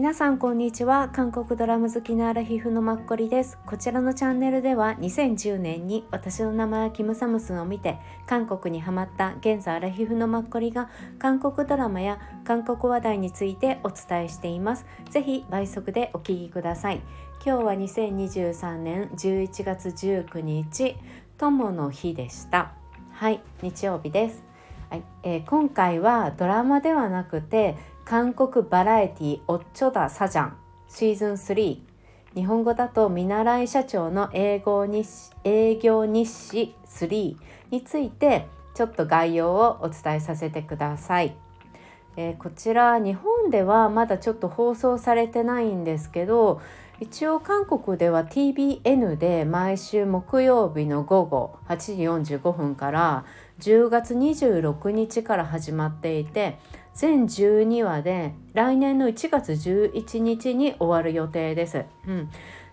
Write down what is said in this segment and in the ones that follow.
皆さんこんにちは。韓国ドラム好きなアラヒフのマッコリです。こちらのチャンネルでは2010年に私の名前はキムサムスンを見て韓国にハマった現在アラヒフのマッコリが韓国ドラマや韓国話題についてお伝えしています。ぜひ倍速でお聞きください。今日は2023年11月19日友の日でした。はい日曜日です。はいえー、今回はドラマではなくて韓国バラエティおっちょだサジャンシーズン3日本語だと見習い社長の英語日営業日誌3についてちょっと概要をお伝えさせてください。えー、こちら日本ではまだちょっと放送されてないんですけど一応韓国では TBN で毎週木曜日の午後8時45分から10月26日から始まっていて全12話で来年の1月11日に終わる予定です。うん、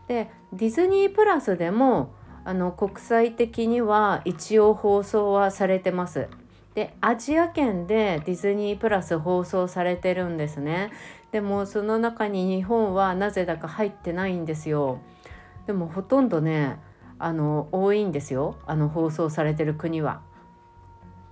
でディズニープラスでもあの国際的には一応放送はされてます。でアジア圏でディズニープラス放送されてるんですね。でもその中に日本はなぜだか入ってないんですよ。でもほとんどねあの多いんですよあの放送されてる国は。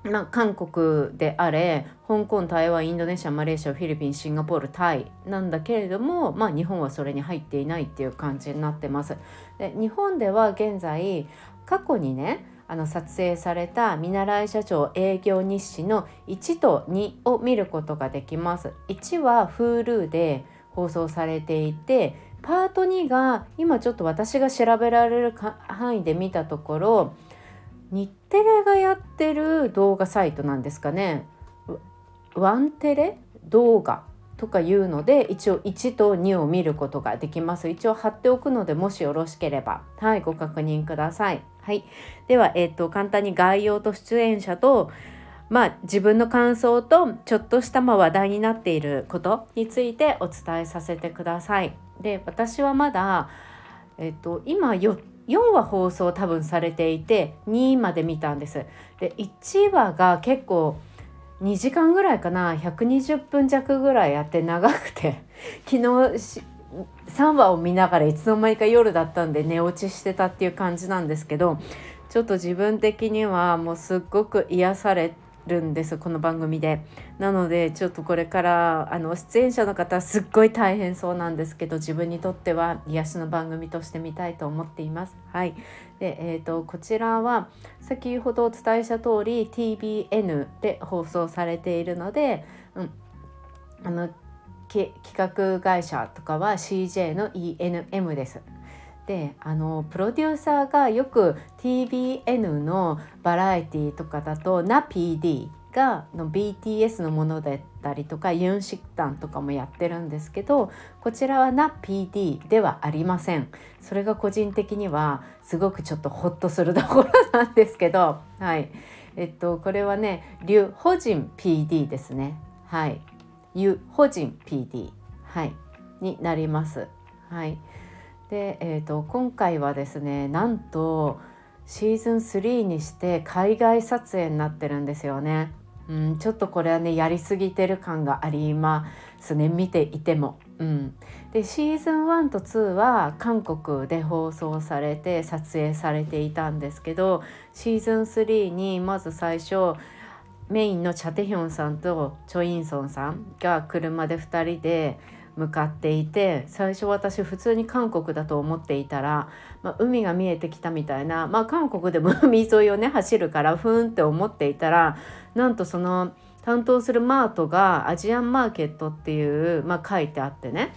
まあ、韓国であれ香港台湾インドネシアマレーシアフィリピンシンガポールタイなんだけれども、まあ、日本はそれに入っていないっていう感じになってます。で日本では現在過去にねあの撮影された見習い社長営業日誌の1と2を見ることができます。1は Hulu で放送されていてパート2が今ちょっと私が調べられる範囲で見たところ日テレがやってる動画サイトなんですかね。ワンテレ動画とかいうので一応1と2を見ることができます。一応貼っておくのでもしよろしければ。はいご確認ください。はい。ではえっ、ー、と簡単に概要と出演者とまあ自分の感想とちょっとしたま話題になっていることについてお伝えさせてください。で私はまだえっ、ー、と今4 4話放送多分されていて2まで見たんです。で1話が結構2時間ぐらいかな120分弱ぐらいやって長くて 昨日3話を見ながらいつの間にか夜だったんで寝落ちしてたっていう感じなんですけどちょっと自分的にはもうすっごく癒されるんですこの番組で。なのでちょっとこれからあの出演者の方すっごい大変そうなんですけど自分にとっては癒しの番組として見たいと思っています。はい。でえーと、こちらは先ほどお伝えした通り TBN で放送されているので、うん、あの企画会社とかは CJ の ENM です。であのプロデューサーがよく TBN のバラエティとかだとナ PD がの BTS のものだったりとかユンシクタンとかもやってるんですけどこちらはナ PD ではありません。それが個人的にはすごくちょっとホッとするところなんですけどはい。えっとこれはねリュ・ホジン PD ですね。はい。ユ・ホジン PD はい。になります。はい。で、えーと、今回はですねなんとシーズン3にして海外撮影になってるんですよね。うん、ちょっとこれはねやりすぎてる感がありますね見ていても。うん、でシーズン1と2は韓国で放送されて撮影されていたんですけどシーズン3にまず最初メインのチャテヒョンさんとチョ・インソンさんが車で2人で向かっていて最初私普通に韓国だと思っていたら、まあ、海が見えてきたみたいな、まあ、韓国でも 海沿いをね走るからふーんって思っていたらなんとその担当するマートがアジアンマーケットっていう、まあ、書いてあってね。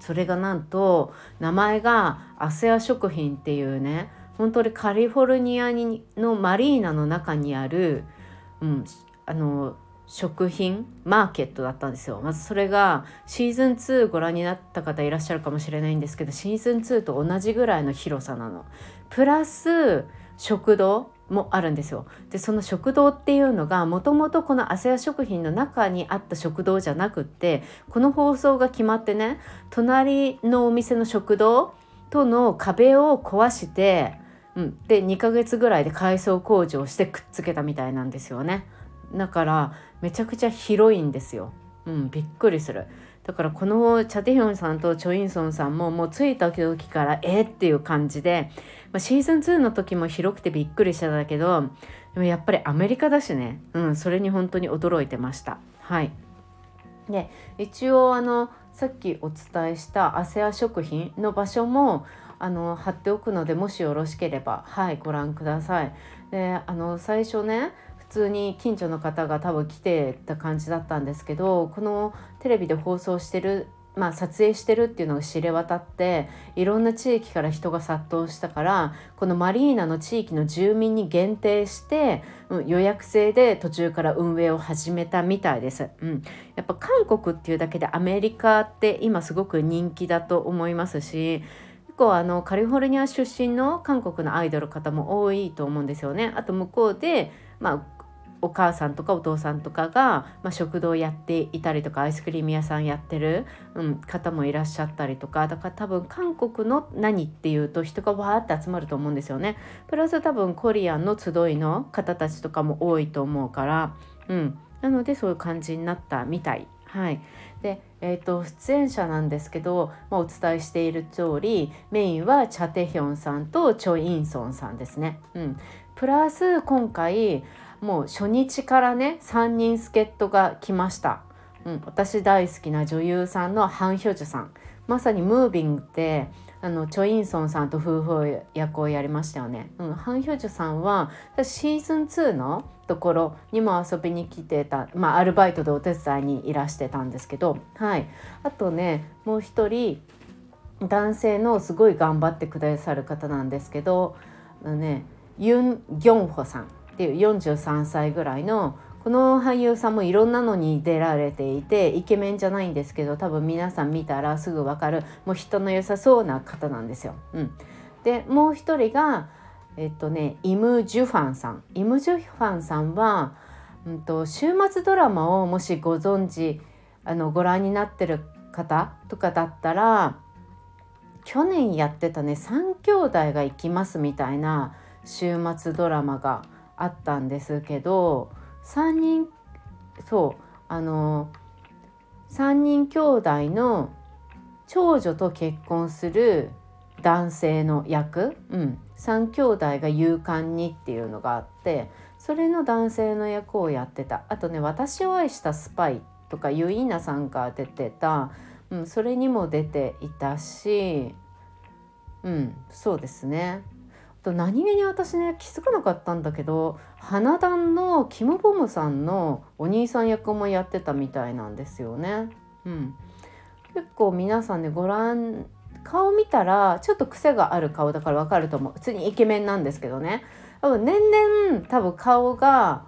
それがなんと名前がアセア食品っていうね本当にカリフォルニアにのマリーナの中にある、うん、あの食品マーケットだったんですよ。まずそれがシーズン2ご覧になった方いらっしゃるかもしれないんですけどシーズン2と同じぐらいの広さなの。プラス食堂もあるんですよ。でその食堂っていうのがもともとこのアセア食品の中にあった食堂じゃなくってこの放送が決まってね隣のお店の食堂との壁を壊してうん、で2ヶ月ぐらいで改装工事をしてくっつけたみたいなんですよね。だからめちゃくちゃ広いんですよ。うん、びっくりする。だからこのチャ・テヒョンさんとチョ・インソンさんももう着いた時からえ、っていう感じで、まあ、シーズン2の時も広くてびっくりしただけどでもやっぱりアメリカだしね、うん、それに本当に驚いてました。はいで一応あのさっきお伝えしたアセア食品の場所もあの貼っておくのでもしよろしければはいご覧ください。であの最初ね通に近所の方が多分来てた感じだったんですけどこのテレビで放送してるまあ、撮影してるっていうのが知れ渡っていろんな地域から人が殺到したからこのマリーナの地域の住民に限定して、うん、予約制で途中から運営を始めたみたいです、うん、やっぱ韓国っていうだけでアメリカって今すごく人気だと思いますし結構あのカリフォルニア出身の韓国のアイドル方も多いと思うんですよね。あと向こうで、まあ、お母さんとかお父さんとかが、まあ、食堂やっていたりとかアイスクリーム屋さんやってる、うん、方もいらっしゃったりとかだから多分韓国の何っていうと人がわーって集まると思うんですよね。プラス多分コリアンの集いの方たちとかも多いと思うから、うん、なのでそういう感じになったみたい。はい、で、えーと、出演者なんですけど、まあ、お伝えしている通りメインはチャ・テヒョンさんとチョ・インソンさんですね。うん、プラス今回もう初日からね3人助っ人が来ました。うん、私大好きな女優さんのハン・ヒョジュさんまさにムービングってあのチョ・インソンさんと夫婦役をやりましたよね。うん、ハン・ヒョジュさんはシーズン2のところにも遊びに来てた、まあ、アルバイトでお手伝いにいらしてたんですけど、はい、あとねもう一人男性のすごい頑張ってくださる方なんですけどあのねユン・ギョンホさんっていう43歳ぐらいのこの俳優さんもいろんなのに出られていてイケメンじゃないんですけど多分皆さん見たらすぐ分かるもう人の良さそうな方なんですよ。うん、でもう一人がえっとねイム・ジュファンさん。イム・ジュファンさんは、うんと、週末ドラマをもしご存知あのご覧になってる方とかだったら去年やってたね「3兄弟が行きます」みたいな週末ドラマがあったんですけど3人そうあの3人兄弟の長女と結婚する男性の役、うん、3兄弟が勇敢にっていうのがあってそれの男性の役をやってた。あとね「私を愛したスパイ」とかユイナさんが出てた、うん、それにも出ていたしうんそうですね。と何気に私ね気づかなかったんだけど花壇のキム・ボムさんのお兄さん役もやってたみたいなんですよね。うん、結構皆さんねご覧顔見たらちょっと癖がある顔だからわかると思う。普通にイケメンなんですけどね。多分年々多分顔が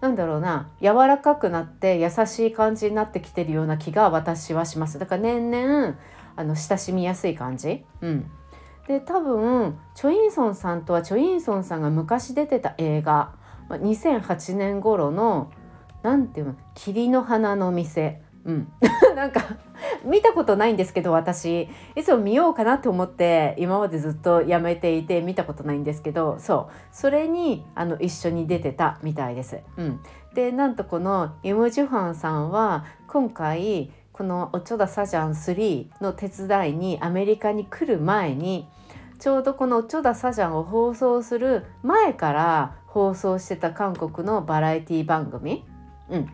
なんだろうな柔らかくなって優しい感じになってきてるような気が私はします。だから年々あの親しみやすい感じ。うん。で多分チョ・インソンさんとはチョ・インソンさんが昔出てた映画。2008年頃の何ていうの「霧の花の店」うん、なんか見たことないんですけど私。いつも見ようかなと思って今までずっとやめていて見たことないんですけどそう。それにあの一緒に出てたみたいです。うん、でなんとこのイム・ジュファンさんは今回この「おちょだサジャン3」の手伝いにアメリカに来る前にちょうどこの「チョダサジャン」を放送する前から放送してた韓国のバラエティ番組、うん、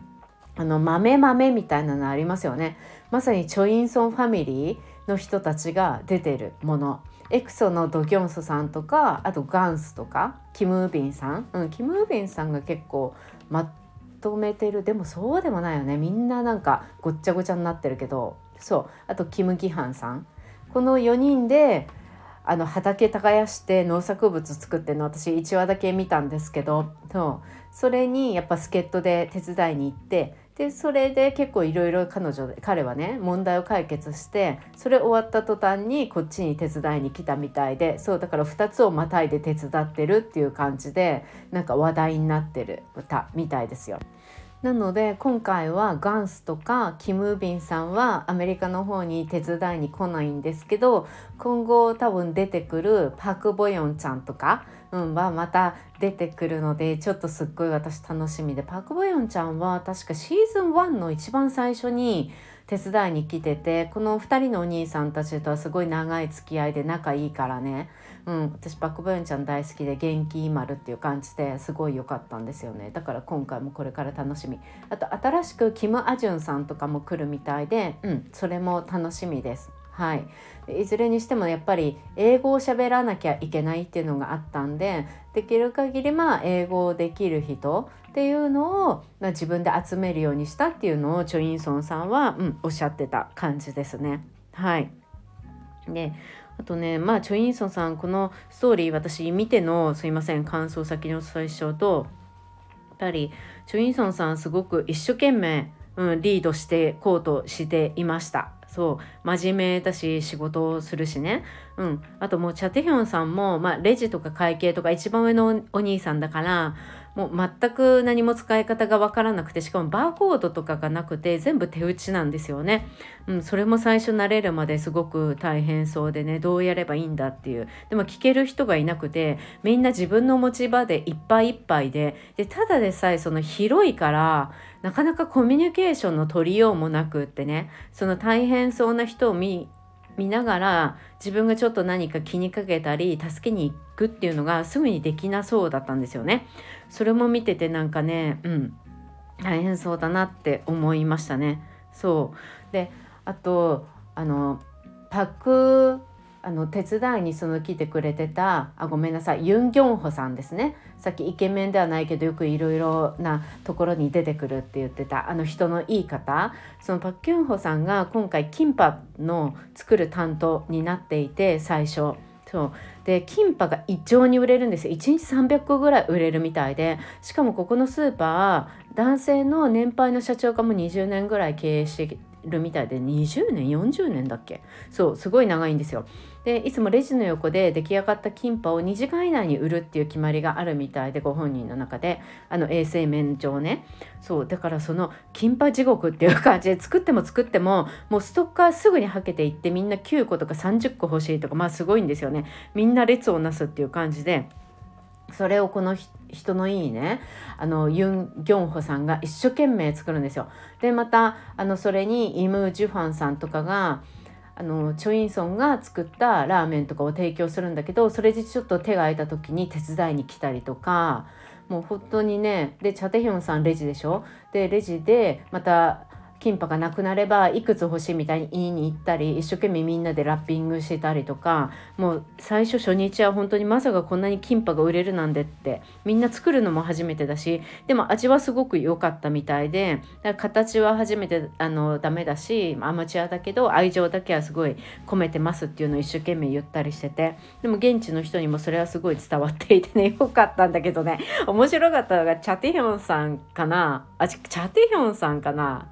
あの豆豆みたいなのありますよね。まさにチョインソンファミリーの人たちが出てるもの。エクソのドギョンソさんとかあとガンスとかキム・ウビンさん、うん、キム・ウビンさんが結構まとめてる。でもそうでもないよね。みんななんかごっちゃごちゃになってるけど。そう。あとキム・ギハンさん。この4人であの畑耕して農作物作ってるの私1話だけ見たんですけどそうそれにやっぱ助っ人で手伝いに行ってでそれで結構いろいろ彼女彼はね問題を解決してそれ終わった途端にこっちに手伝いに来たみたいでそうだから2つをまたいで手伝ってるっていう感じでなんか話題になってる歌みたいですよ。なので今回はガンスとかキム・ービンさんはアメリカの方に手伝いに来ないんですけど今後多分出てくるパク・ボヨンちゃんとか、うん、はまた出てくるのでちょっとすっごい私楽しみでパク・ボヨンちゃんは確かシーズン1の一番最初に手伝いに来ててこの2人のお兄さんたちとはすごい長い付き合いで仲いいからね、うん、私バック・ブーンちゃん大好きで元気丸っていう感じですごい良かったんですよね。だから今回もこれから楽しみ。あと新しくキム・アジュンさんとかも来るみたいで、うん、それも楽しみです。はい、いずれにしてもやっぱり英語を喋らなきゃいけないっていうのがあったんでできる限りまあ英語をできる人っていうのを、まあ、自分で集めるようにしたっていうのをチョ・インソンさんは、うん、おっしゃってた感じですね。はいであとねまあチョ・インソンさんこのストーリー私見てのすいません感想先の最初とやっぱりチョ・インソンさんすごく一生懸命、うん、リードしていこうとしていました。そう真面目だし仕事をするしね。うん。あともうチャテヒョンさんも、まあ、レジとか会計とか一番上のお兄さんだからもう全く何も使い方が分からなくてしかもバーコードとかがなくて全部手打ちなんですよね。うん、それも最初慣れるまですごく大変そうでねどうやればいいんだっていう。でも聞ける人がいなくてみんな自分の持ち場でいっぱいいっぱいででただでさえその広いからなかなかコミュニケーションの取りようもなくってねその大変そうな人を見見ながら自分がちょっと何か気にかけたり助けに行くっていうのがすぐにできなそうだったんですよね。それも見ててなんかねうん大変そうだなって思いましたね。そうであとあのパクあの手伝いにその来てくれてたあごめんなさいユン・ギョンホさんですね。さっきイケメンではないけどよくいろいろなところに出てくるって言ってたあの人のいい方。そのパク・キュンホさんが今回キンパの作る担当になっていて最初。そう。でキンパが異常に売れるんですよ。1日300個ぐらい売れるみたいで。しかもここのスーパー男性の年配の社長がもう20年ぐらい経営してるみたいで20年？40年だっけ？そうすごい長いんですよ。でいつもレジの横で出来上がったキンパを2時間以内に売るっていう決まりがあるみたいでご本人の中で。あの衛生面上ね。そうだからそのキンパ地獄っていう感じで作っても作ってももうストッカーすぐにはけていってみんな9個とか30個欲しいとかまあすごいんですよね。みんな列をなすっていう感じで。それをこの人のいいねあのユン・ギョンホさんが一生懸命作るんですよ。でまたあのそれにイム・ジュファンさんとかがあのチョ・インソンが作ったラーメンとかを提供するんだけどそれでちょっと手が空いた時に手伝いに来たりとかもう本当にねでチャテヒョンさんレジでしょ？でレジでまたキンパがなくなればいくつ欲しいみたいに言いに行ったり一生懸命みんなでラッピングしてたりとかもう最初初日は本当にまさかこんなにキンパが売れるなんてってみんな作るのも初めてだしでも味はすごく良かったみたいで形は初めてあのダメだしアマチュアだけど愛情だけはすごい込めてますっていうのを一生懸命言ったりしててでも現地の人にもそれはすごい伝わっていてね よかったんだけどね。面白かったのがチャティヒョンさんかな？あチャティヒョンさんかな？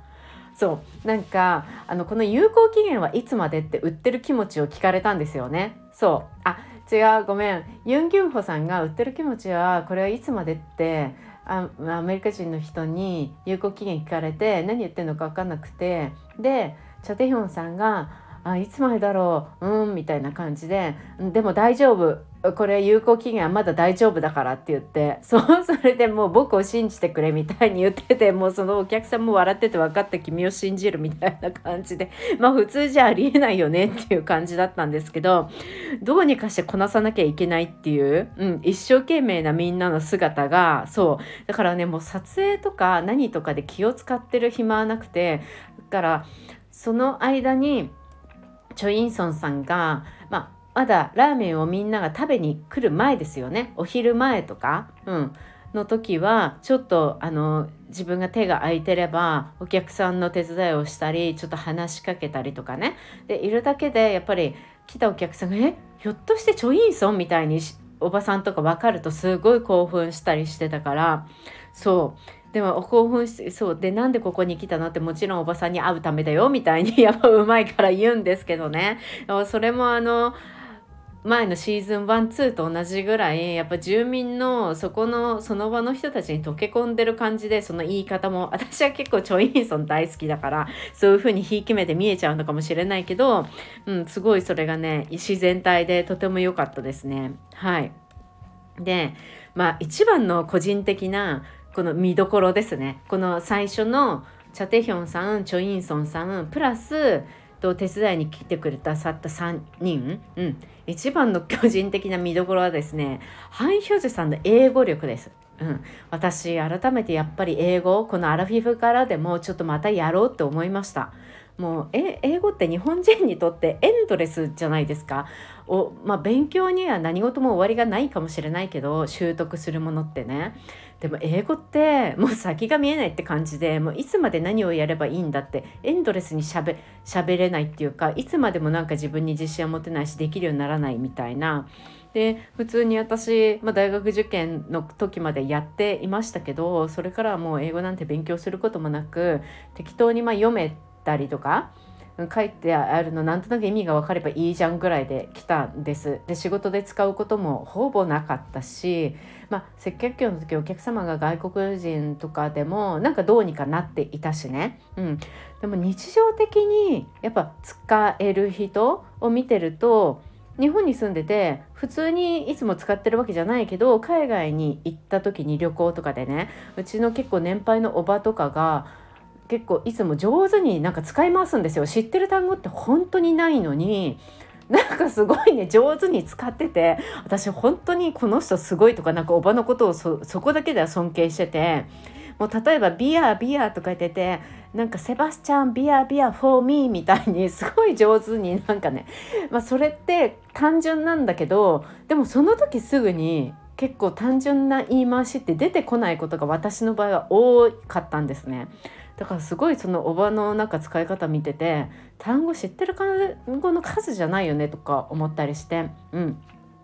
そう。なんかあのこの有効期限はいつまでって売ってる気持ちを聞かれたんですよね。そう。あ違う。ごめん。ユン・ギュンホさんが売ってる気持ちはこれはいつまでってあアメリカ人の人に有効期限聞かれて何言ってんのか分かんなくてでチャテヒョンさんが「あいつまでだろう。うん」みたいな感じで「でも大丈夫。これ有効期限まだ大丈夫だからって言ってそう それでもう僕を信じてくれみたいに言っててもうそのお客さんも笑ってて分かった君を信じるみたいな感じで まあ普通じゃありえないよねっていう感じだったんですけどどうにかしてこなさなきゃいけないっていう、うん、一生懸命なみんなの姿がそうだからねもう撮影とか何とかで気を使ってる暇はなくてだからその間にチョ・インソンさんがまあまだラーメンをみんなが食べに来る前ですよね。お昼前とか、うん、の時はちょっとあの自分が手が空いてればお客さんの手伝いをしたりちょっと話しかけたりとかね。でいるだけでやっぱり来たお客さんが「え？ひょっとしてチョインソン?」みたいにおばさんとか分かるとすごい興奮したりしてたからそう。でも興奮してそう。でなんでここに来たの？ってもちろんおばさんに会うためだよみたいにやっぱうまいから言うんですけどね。それもあの前のシーズン12と同じぐらいやっぱ住民のそこのその場の人たちに溶け込んでる感じでその言い方も 私は結構チョインソン大好きだからそういう風にひいき目で見えちゃうのかもしれないけど、うん、すごいそれがね自然体でとても良かったですね。はい。でまあ一番の個人的なこの見どころですね。この最初のチャテヒョンさんチョ・インソンさんプラスと手伝いに来てくれたさった3人、うん、一番の個人的な見どころはですねハン・ヒョジュさんの英語力です。うん、私改めてやっぱり英語このアラフィフからでもちょっとまたやろうって思いました。もう英語って日本人にとってエンドレスじゃないですか？お、まあ、勉強には何事も終わりがないかもしれないけど習得するものってね。でも英語ってもう先が見えないって感じでもういつまで何をやればいいんだってエンドレスにしゃべべれないっていうかいつまでもなんか自分に自信を持てないしできるようにならないみたいな。で普通に私、まあ、大学受験の時までやっていましたけどそれからはもう英語なんて勉強することもなく適当にま読めたりとか書いてあるのなんとなく意味が分かればいいじゃんぐらいで来たんです。で仕事で使うこともほぼなかったし、まあ、接客業の時お客様が外国人とかでもなんかどうにかなっていたしね、うん、でも日常的にやっぱ使える人を見てると日本に住んでて普通にいつも使ってるわけじゃないけど海外に行った時に旅行とかでねうちの結構年配のおばとかが結構いつも上手になんか使い回すんですよ知ってる単語って本当にないのになんかすごいね上手に使ってて私本当にこの人すごいとかなんかおばのことをそこだけでは尊敬しててもう例えば「ビアビア」とか言っててなんか「セバスチャンビアビアフォーミー」みたいにすごい上手になんかね、まあ、それって単純なんだけどでもその時すぐに結構単純な言い回しって出てこないことが私の場合は多かったんですね。だからすごいそのおばのなんか使い方見てて単語知ってる単語の数じゃないよねとか思ったりしてうん。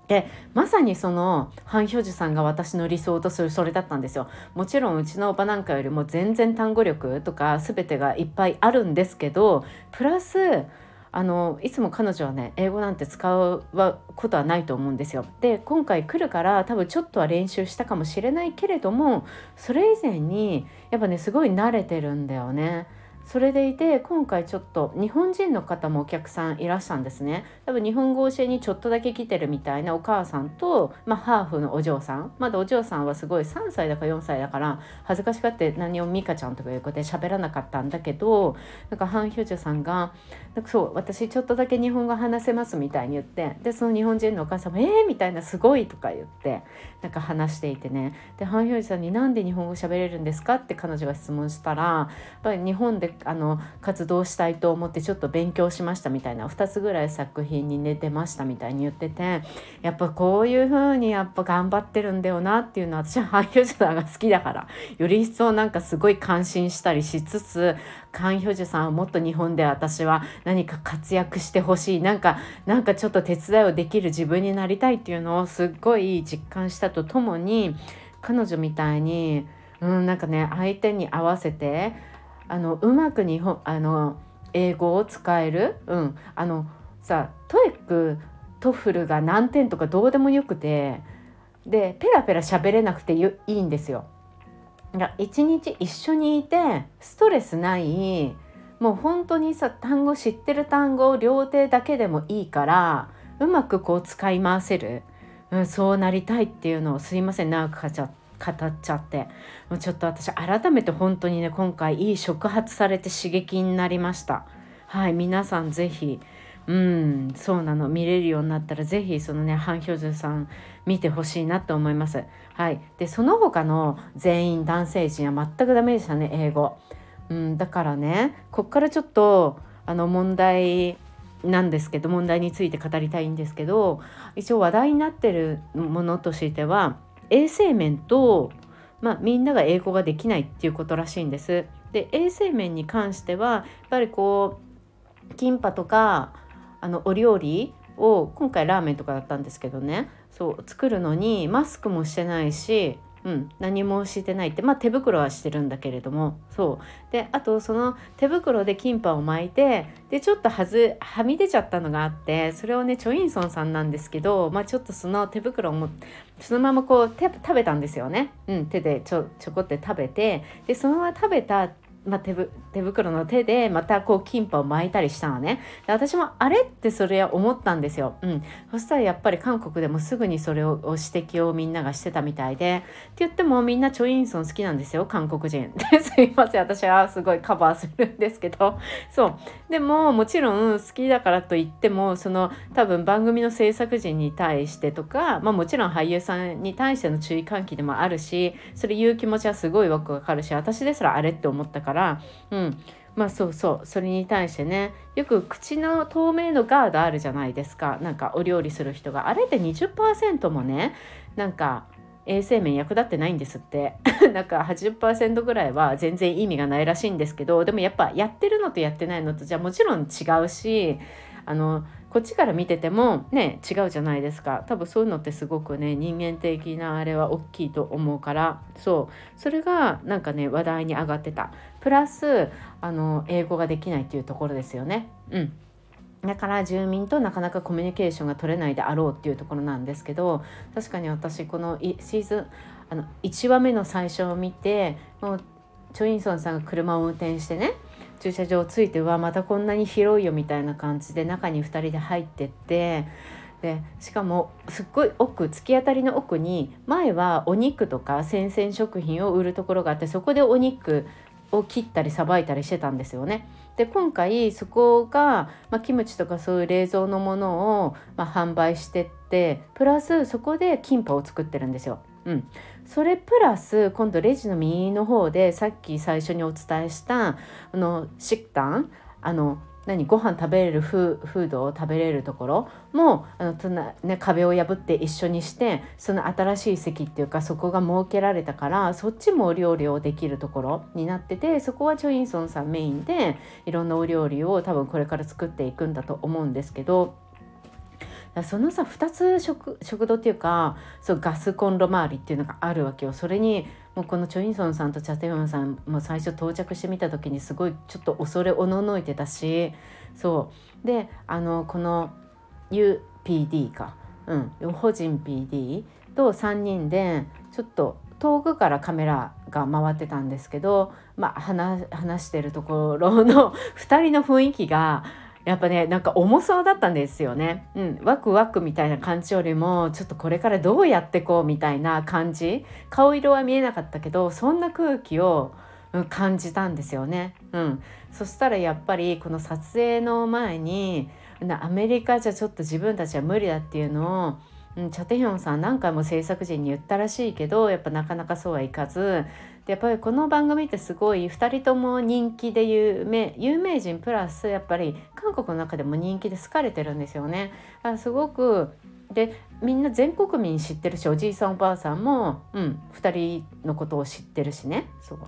でまさにそのハン・ヒョジさんが私の理想とするそれだったんですよ。もちろんうちのおばなんかよりも全然単語力とか全てがいっぱいあるんですけどプラスあのいつも彼女はね英語なんて使うことはないと思うんですよ。で今回来るから多分ちょっとは練習したかもしれないけれどもそれ以前にやっぱねすごい慣れてるんだよね。それでいて今回ちょっと日本人の方もお客さんいらっしゃるんですね多分日本語教えにちょっとだけ来てるみたいなお母さんと、まあ、ハーフのお嬢さんまだお嬢さんはすごい3歳だか4歳だから恥ずかしがって何を美香ちゃんとかいうことで喋らなかったんだけどなんかハン・ヒョジュさんがなんかそう私ちょっとだけ日本語話せますみたいに言ってでその日本人のお母さんも「えー!」みたいな「すごい」とか言ってなんか話していてねでハン・ヒョジュさんに「なんで日本語喋れるんですか?」って彼女が質問したらやっぱり日本であの活動したいと思ってちょっと勉強しましたみたいな2つぐらい作品に出てましたみたいに言っててやっぱこういう風にやっぱ頑張ってるんだよなっていうのは私は俳優者が好きだからより一層なんかすごい感心したりしつつカン・ヒョジュさんはもっと日本で私は何か活躍してほしい。なんかなんかちょっと手伝いをできる自分になりたいっていうのをすっごい実感したとともに彼女みたいにうんなんかね相手に合わせてあのうまく日本あの英語を使える、うん、あのさ TOEIC TOEFL が何点とかどうでもよくてでペラペラ喋れなくていいんですよ。一日一緒にいてストレスないもう本当にさ単語知ってる単語を両手だけでもいいからうまくこう使い回せる、うん、そうなりたいっていうのをすいません長く語っちゃって。もうちょっと私改めて本当にね今回いい触発されて刺激になりました。はい皆さん是非うんそうなの見れるようになったら是非そのねハン・ヒョジュさん見てほしいなと思います。はい。でその他の全員男性陣は全くダメでしたね英語。うんだからねこっからちょっとあの問題なんですけど問題について語りたいんですけど一応話題になってるものとしては衛生面と、まあ、みんなが英語ができないっていうことらしいんです。で衛生面に関してはやっぱりこうキンパとかあのお料理を今回ラーメンとかだったんですけどね。そう作るのにマスクもしてないしうん、何もしてないってまあ手袋はしてるんだけれどもそう。であとその手袋でキンパを巻いてでちょっとはずはみ出ちゃったのがあってそれをねチョインソンさんなんですけど、まあ、ちょっとその手袋もそのままこう手食べたんですよね、うん、手でちょちょこって食べてでそのまま食べたまあ、手手袋の手でまたこうキンパを巻いたりしたのね。で私もあれってそれは思ったんですよ、うん、そしたらやっぱり韓国でもすぐにそれを指摘をみんながしてたみたいで。って言ってもみんなチョ・インソン好きなんですよ韓国人。すいません。私はすごいカバーするんですけど。そう。でももちろん好きだからといってもその多分番組の制作陣に対してとか、まあ、もちろん俳優さんに対しての注意喚起でもあるしそれ言う気持ちはすごいよくわかるし私ですらあれって思ったからうん。まあそうそう。それに対してねよく口の透明のガードあるじゃないですか。なんかお料理する人が。あれって20%もねなんか衛生面役立ってないんですって。なんか80%ぐらいは全然意味がないらしいんですけどでもやっぱやってるのとやってないのとじゃあもちろん違うしあのこっちから見ててもね違うじゃないですか。多分そういうのってすごくね人間的なあれは大きいと思うから。そう。それがなんかね話題に上がってた。プラスあの英語ができないっていうところですよね。うん。だから住民となかなかコミュニケーションが取れないであろうっていうところなんですけど確かに私このシーズンあの1話目の最初を見てもうチョ・インソンさんが車を運転してね駐車場ついてはまたこんなに広いよみたいな感じで中に2人で入ってってでしかもすっごい奥突き当たりの奥に前はお肉とか生鮮食品を売るところがあってそこでお肉を切ったりさばいたりしてたんですよね。で今回そこが、まあ、キムチとかそういう冷蔵のものを、まあ、販売してってプラスそこでキンパを作ってるんですよ。うん、それプラス今度レジの右の方でさっき最初にお伝えしたあの食堂あの何ご飯食べれるフードを食べれるところもあの、ね、壁を破って一緒にしてその新しい席っていうかそこが設けられたからそっちもお料理をできるところになっててそこはチョ・インソンさんメインでいろんなお料理を多分これから作っていくんだと思うんですけど。そのさ2つ食食堂っていうかそうガスコンロ周りっていうのがあるわけよ。それにもうこのチョ・インソンさんとチャテヨンさんも最初到着してみた時にすごいちょっと恐れおののいてたしそう。であのこの UPD か。うん。法人 PD と3人でちょっと遠くからカメラが回ってたんですけど、まあ、話話してるところの2人の雰囲気がやっぱねなんか重そうだったんですよね。うん、ワクワクみたいな感じよりもちょっとこれからどうやってこうみたいな感じ顔色は見えなかったけどそんな空気を感じたんですよね。うん、そしたらやっぱりこの撮影の前にアメリカじゃちょっと自分たちは無理だっていうのをうん、チャテヒョンさん何回も制作陣に言ったらしいけどやっぱなかなかそうはいかず。でやっぱりこの番組ってすごい2人とも人気で有名有名人プラスやっぱり韓国の中でも人気で好かれてるんですよね。だからすごくでみんな全国民知ってるしおじいさんおばあさんも、うん、2人のことを知ってるしね。そう。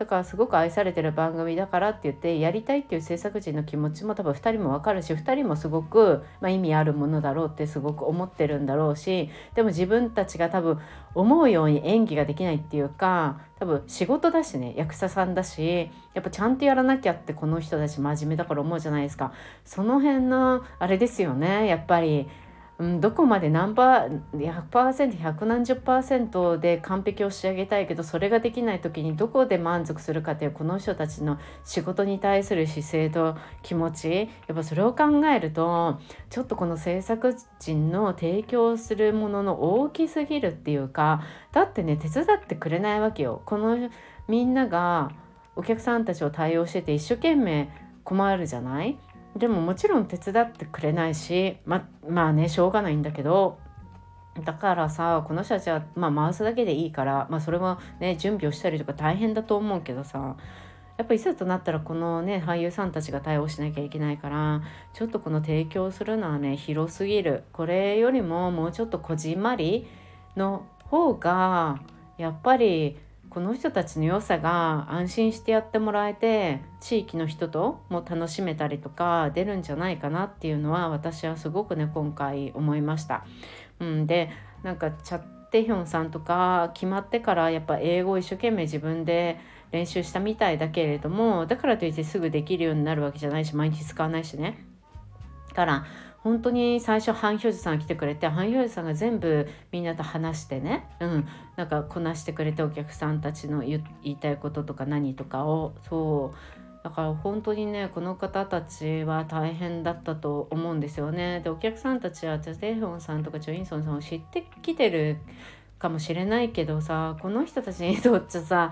だからすごく愛されてる番組だからって言ってやりたいっていう制作陣の気持ちも多分2人も分かるし2人もすごく、まあ、意味あるものだろうってすごく思ってるんだろうしでも自分たちが多分思うように演技ができないっていうか多分仕事だしね役者さんだしやっぱちゃんとやらなきゃってこの人たち真面目だから思うじゃないですかその辺のあれですよねやっぱり。うん、どこまで何パー 100%100 何十パーセントで完璧を仕上げたいけどそれができない時にどこで満足するかっていうこの人たちの仕事に対する姿勢と気持ちやっぱそれを考えるとちょっとこの制作陣の提供するものの大きすぎるっていうかだってね手伝ってくれないわけよ。このみんながお客さんたちを対応してて一生懸命困るじゃない？でももちろん手伝ってくれないしままあねしょうがないんだけどだからさこの人たちは、まあ、回すだけでいいから、まあ、それもね準備をしたりとか大変だと思うけどさやっぱいざとなったらこのね俳優さんたちが対応しなきゃいけないからちょっとこの提供するのはね広すぎる。これよりももうちょっとこじんまりの方がやっぱりこの人たちの良さが安心してやってもらえて地域の人とも楽しめたりとか出るんじゃないかなっていうのは私はすごくね今回思いました。うん、でなんかチャッテヒョンさんとか決まってからやっぱ英語を一生懸命自分で練習したみたいだけれどもだからといってすぐできるようになるわけじゃないし毎日使わないしね。から本当に最初ハン・ヒョジさん来てくれてハン・ヒョジさんが全部みんなと話してね、うん、なんかこなしてくれてお客さんたちの言いたいこととか何とかをそう。だから本当にねこの方たちは大変だったと思うんですよね。でお客さんたちはチャ・テイホンさんとかチョ・インソンさんを知ってきてるかもしれないけどさこの人たちにとっちゃさ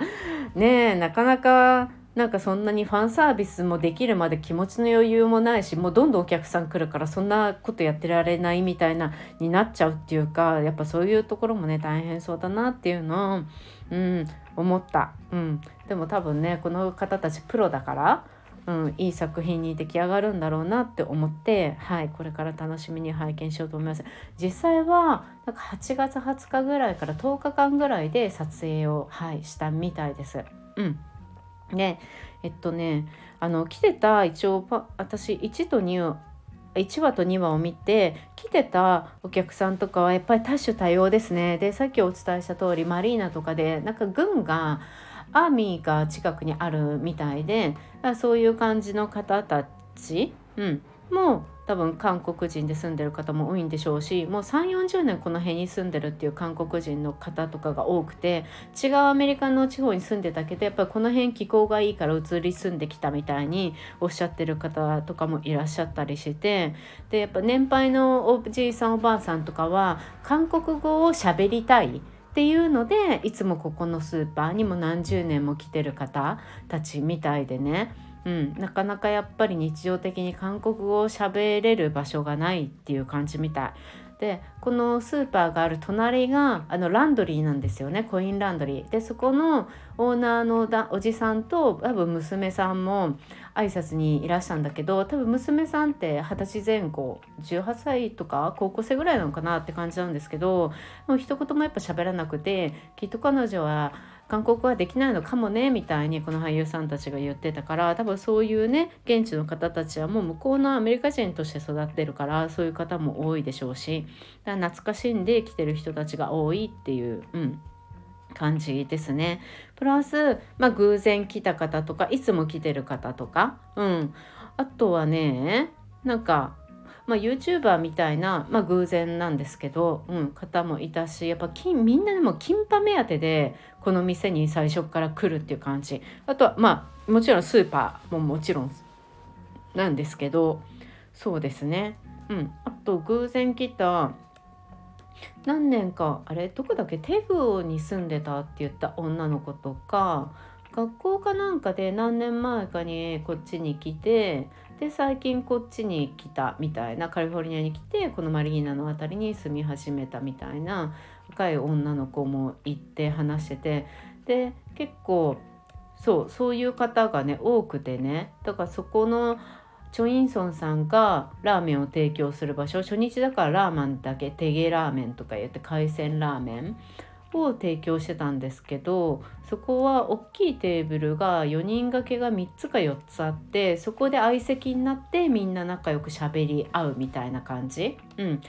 ねえなかなかなんかそんなにファンサービスもできるまで気持ちの余裕もないしもうどんどんお客さん来るからそんなことやってられないみたいなになっちゃうっていうかやっぱそういうところもね大変そうだなっていうのを、うん、思った、うん、でも多分ねこの方たちプロだからうん、いい作品に出来上がるんだろうなって思って、はい、これから楽しみに拝見しようと思います。実際はなんか8月20日ぐらいから10日間ぐらいで撮影を、はい、したみたいです。うん、でえっとねあの来てた一応私1と2を1話と2話を見て来てたお客さんとかはやっぱり多種多様ですね。でさっきお伝えした通りマリーナとかでなんか軍がアーミーが近くにあるみたいでそういう感じの方たち、うん、も多分韓国人で住んでる方も多いんでしょうしもう3 4 0年この辺に住んでるっていう韓国人の方とかが多くて違うアメリカの地方に住んでたけどやっぱりこの辺気候がいいから移り住んできたみたいにおっしゃってる方とかもいらっしゃったりしてでやっぱ年配のおじいさんおばあさんとかは韓国語を喋りたい。っていうのでいつもここのスーパーにも何十年も来てる方たちみたいでね、うん、なかなかやっぱり日常的に韓国語を喋れる場所がないっていう感じみたい。でこのスーパーがある隣があのランドリーなんですよね。コインランドリー。でそこのオーナーのだおじさんと多分娘さんも挨拶にいらしたんだけど多分娘さんって二十歳前後18歳とか高校生ぐらいなのかなって感じなんですけどもう一言もやっぱ喋らなくてきっと彼女は韓国はできないのかもねみたいにこの俳優さんたちが言ってたから多分そういうね現地の方たちはもう向こうのアメリカ人として育ってるからそういう方も多いでしょうしだから懐かしんで来てる人たちが多いっていう、うん、感じですね。プラス、まあ、偶然来た方とかいつも来てる方とか、うん、あとはねなんかまあ、YouTuber みたいな、まあ、偶然なんですけど、うん、方もいたしやっぱ金みんなでもキンパ目当てでこの店に最初から来るっていう感じ。あとはまあもちろんスーパーももちろんなんですけどそうですね。うん。あと偶然来た何年かあれどこだっけ？テグに住んでたって言った女の子とか学校かなんかで何年前かにこっちに来てで最近こっちに来たみたいなカリフォルニアに来てこのマリーナの辺りに住み始めたみたいな若い女の子も行って話しててで結構そうそういう方がね多くてねだからそこのチョ・インソンさんがラーメンを提供する場所初日だからラーメンだけテゲラーメンとか言って海鮮ラーメンを提供してたんですけどそこは大きいテーブルが4人掛けが3つか4つあってそこで相席になってみんな仲良くしゃべり合うみたいな感じ。うん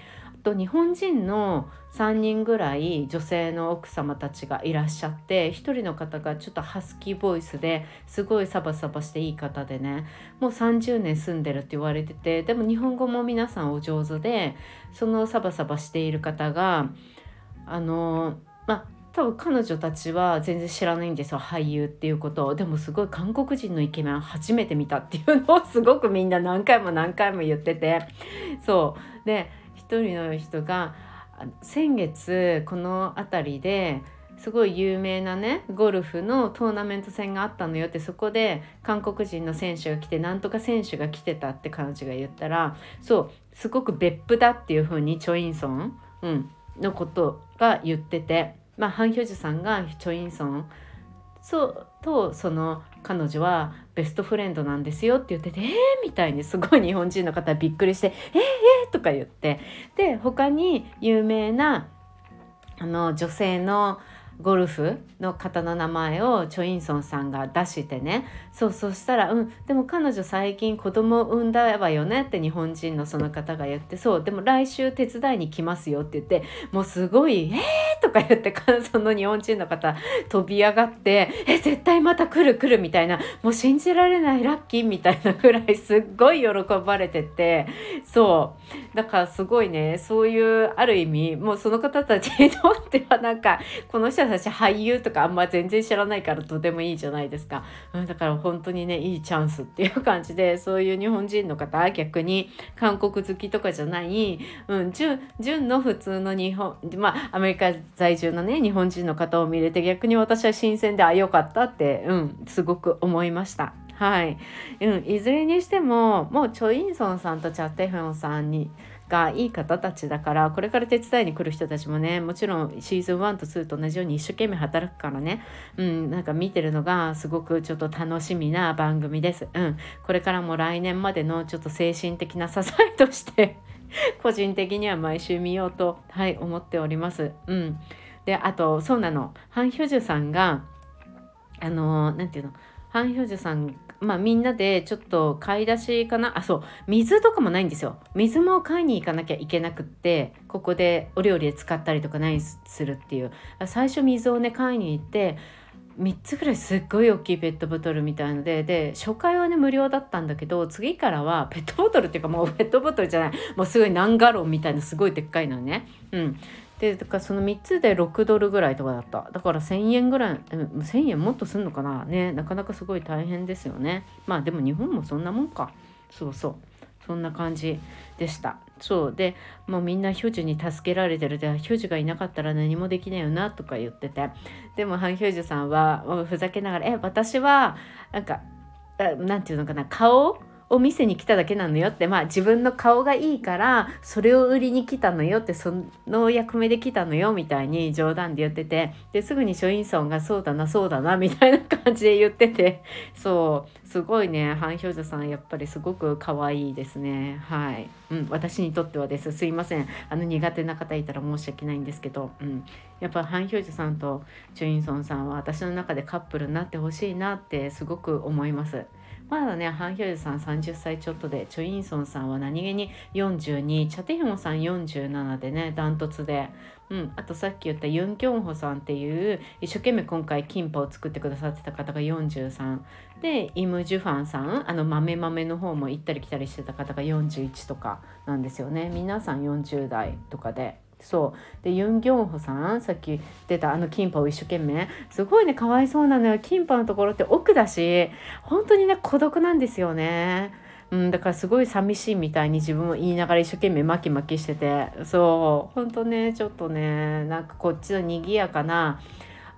と日本人の3人ぐらい女性の奥様たちがいらっしゃって1人の方がちょっとハスキーボイスですごいサバサバしていい方でねもう30年住んでるって言われててでも日本語も皆さんお上手でそのサバサバしている方があのまあ多分彼女たちは全然知らないんですよ俳優っていうこと。をでもすごい韓国人のイケメン初めて見たっていうのをすごくみんな何回も何回も言ってて。そう。で一人の人が先月この辺りですごい有名なねゴルフのトーナメント戦があったのよ。ってそこで韓国人の選手が来てなんとか選手が来てたって彼女が言ったらそう。すごく別府だっていう風にチョ・インソン、うん、のことが言ってて、まあ、ハン・ヒョジュさんがチョ・インソンそとその彼女はベストフレンドなんですよって言ってて「えー!」みたいにすごい日本人の方びっくりして「えー、えー!」とか言ってで他に有名なあの女性のゴルフの方の名前をチョ・インソンさんが出してねそうそしたら「うんでも彼女最近子供産んだわよね」って日本人のその方が言って「そうでも来週手伝いに来ますよ」って言ってもうすごい「えー!」とか言ってその日本人の方飛び上がって「え絶対また来る来る」みたいなもう信じられないラッキーみたいなぐらいすっごい喜ばれててそうだからすごいねそういうある意味もうその方たちにとってはなんかこの人ち俳優とかあんま全然知らないからとてもいいじゃないですか、うん、だから本当にねいいチャンスっていう感じでそういう日本人の方逆に韓国好きとかじゃない、うん、純純の普通の日本まあアメリカ在住のね日本人の方を見れて逆に私は新鮮であよかったって、うん、すごく思いました。はい、うん、いずれにしてももうチョ・インソンさんとチャ・テフンさんにがいい方たちだからこれから手伝いに来る人たちもねもちろんシーズン1と2と同じように一生懸命働くからね。うんなんか見てるのがすごくちょっと楽しみな番組です。うん、これからも来年までのちょっと精神的な支えとして 個人的には毎週見ようとはい思っております。うん、であとそうなの。ハン・ヒョジュさんがあの何て言うの？ハン・ヒョジュさんまあみんなでちょっと買い出しかなあそう水とかもないんですよ。水も買いに行かなきゃいけなくってここでお料理で使ったりとか何するっていう。最初水をね買いに行って3つぐらいすっごい大きいペットボトルみたいのでで初回はね無料だったんだけど次からはペットボトルっていうかもうペットボトルじゃないもうすごい何ガロンみたいなすごいでっかいのね。うん。でだからその3つで6ドルぐらいとかだった。だから1000円ぐらい、1000円もっとすんのかな？ねなかなかすごい大変ですよね。まあでも日本もそんなもんか。そうそう。そんな感じでした。そう。でもうみんなヒョジュに助けられてる。でヒョジュがいなかったら何もできないよなとか言ってて。でもハン・ヒョジュさんはふざけながら「え私はなんかなんていうのかな？顔？を見せに来ただけなのよってまあ自分の顔がいいからそれを売りに来たのよってその役目で来たのよみたいに冗談で言っててですぐにショインソンがそうだなそうだなみたいな感じで言っててそうすごいねハン・ヒョジョさんやっぱりすごく可愛いですね。はい、うん、私にとってはです。すいません。あの苦手な方いたら申し訳ないんですけど、うん、やっぱハン・ヒョジョさんとチョインソンさんは私の中でカップルになってほしいなってすごく思います。まだねハン・ヒョルさん30歳ちょっとでチョ・インソンさんは何気に42チャテヒョンさん47でねダントツで、うん、あとさっき言ったユン・キョンホさんっていう一生懸命今回キンパを作ってくださってた方が43でイム・ジュファンさんあの豆豆の方も行ったり来たりしてた方が41とかなんですよね。皆さん40代とかで。そう。でユン・ギョンホさんさっき出たあのキンパを一生懸命。すごいねかわいそうなのよ。キンパのところって奥だし本当にね孤独なんですよね。うん、だからすごい寂しいみたいに自分も言いながら一生懸命マキマキしてて。そう。本当ねちょっとねなんかこっちの賑やかな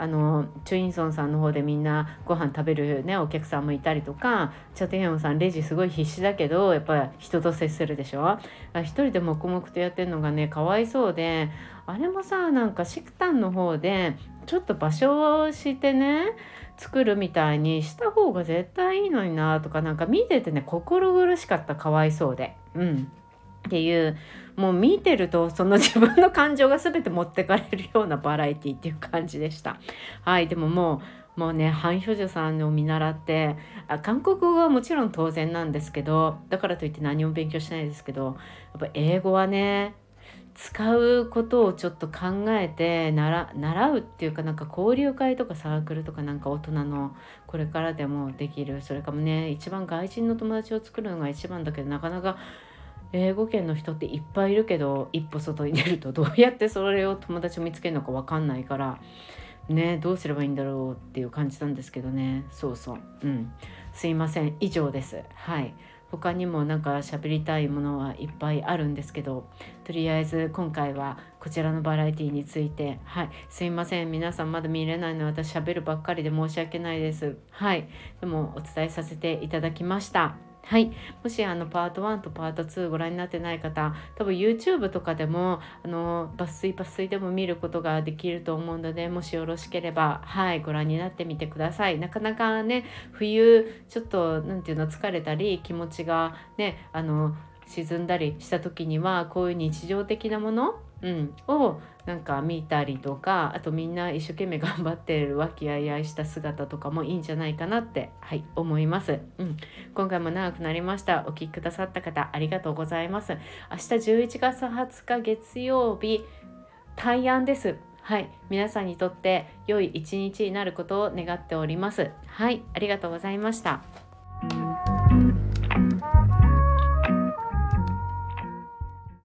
あのチュインソンさんの方でみんなご飯食べるねお客さんもいたりとかチャテヒョンさんレジすごい必死だけどやっぱ人と接するでしょ？一人で黙々とやってるのがねかわいそうであれもさなんかシクタンの方でちょっと場所をしてね作るみたいにした方が絶対いいのになとかなんか見ててね心苦しかったかわいそうで。うん。っていうもう見てるとその自分の感情が全て持ってかれるようなバラエティっていう感じでした。はいでももうもうねハン・ヒョジョさんを見習ってあ韓国語はもちろん当然なんですけどだからといって何も勉強しないですけどやっぱ英語はね使うことをちょっと考えて習うっていうかなんか交流会とかサークルとかなんか大人のこれからでもできるそれかもね一番外人の友達を作るのが一番だけどなかなか英語圏の人っていっぱいいるけど一歩外に出るとどうやってそれを友達を見つけるのか分かんないからねどうすればいいんだろうっていう感じなんですけどね。そうそう。うん。すいません。以上です。はい。他にもなんか喋りたいものはいっぱいあるんですけどとりあえず今回はこちらのバラエティについて。はい。すいません。皆さんまだ見れないの私喋るばっかりで申し訳ないです。はい。でもお伝えさせていただきました。はい、もしあのパート1とパート2ご覧になってない方多分 YouTube とかでもあの抜粋抜粋でも見ることができると思うのでもしよろしければはいご覧になってみてください。なかなかね冬ちょっと何て言うの疲れたり気持ちがねあの沈んだりした時にはこういう日常的なものうん、をなんか見たりとかあとみんな一生懸命頑張ってる和気あいあいした姿とかもいいんじゃないかなってはい思います、うん、今回も長くなりました。お聴きくださった方ありがとうございます。明日11月20日月曜日大安です。はい。皆さんにとって良い一日になることを願っております。はい。ありがとうございました。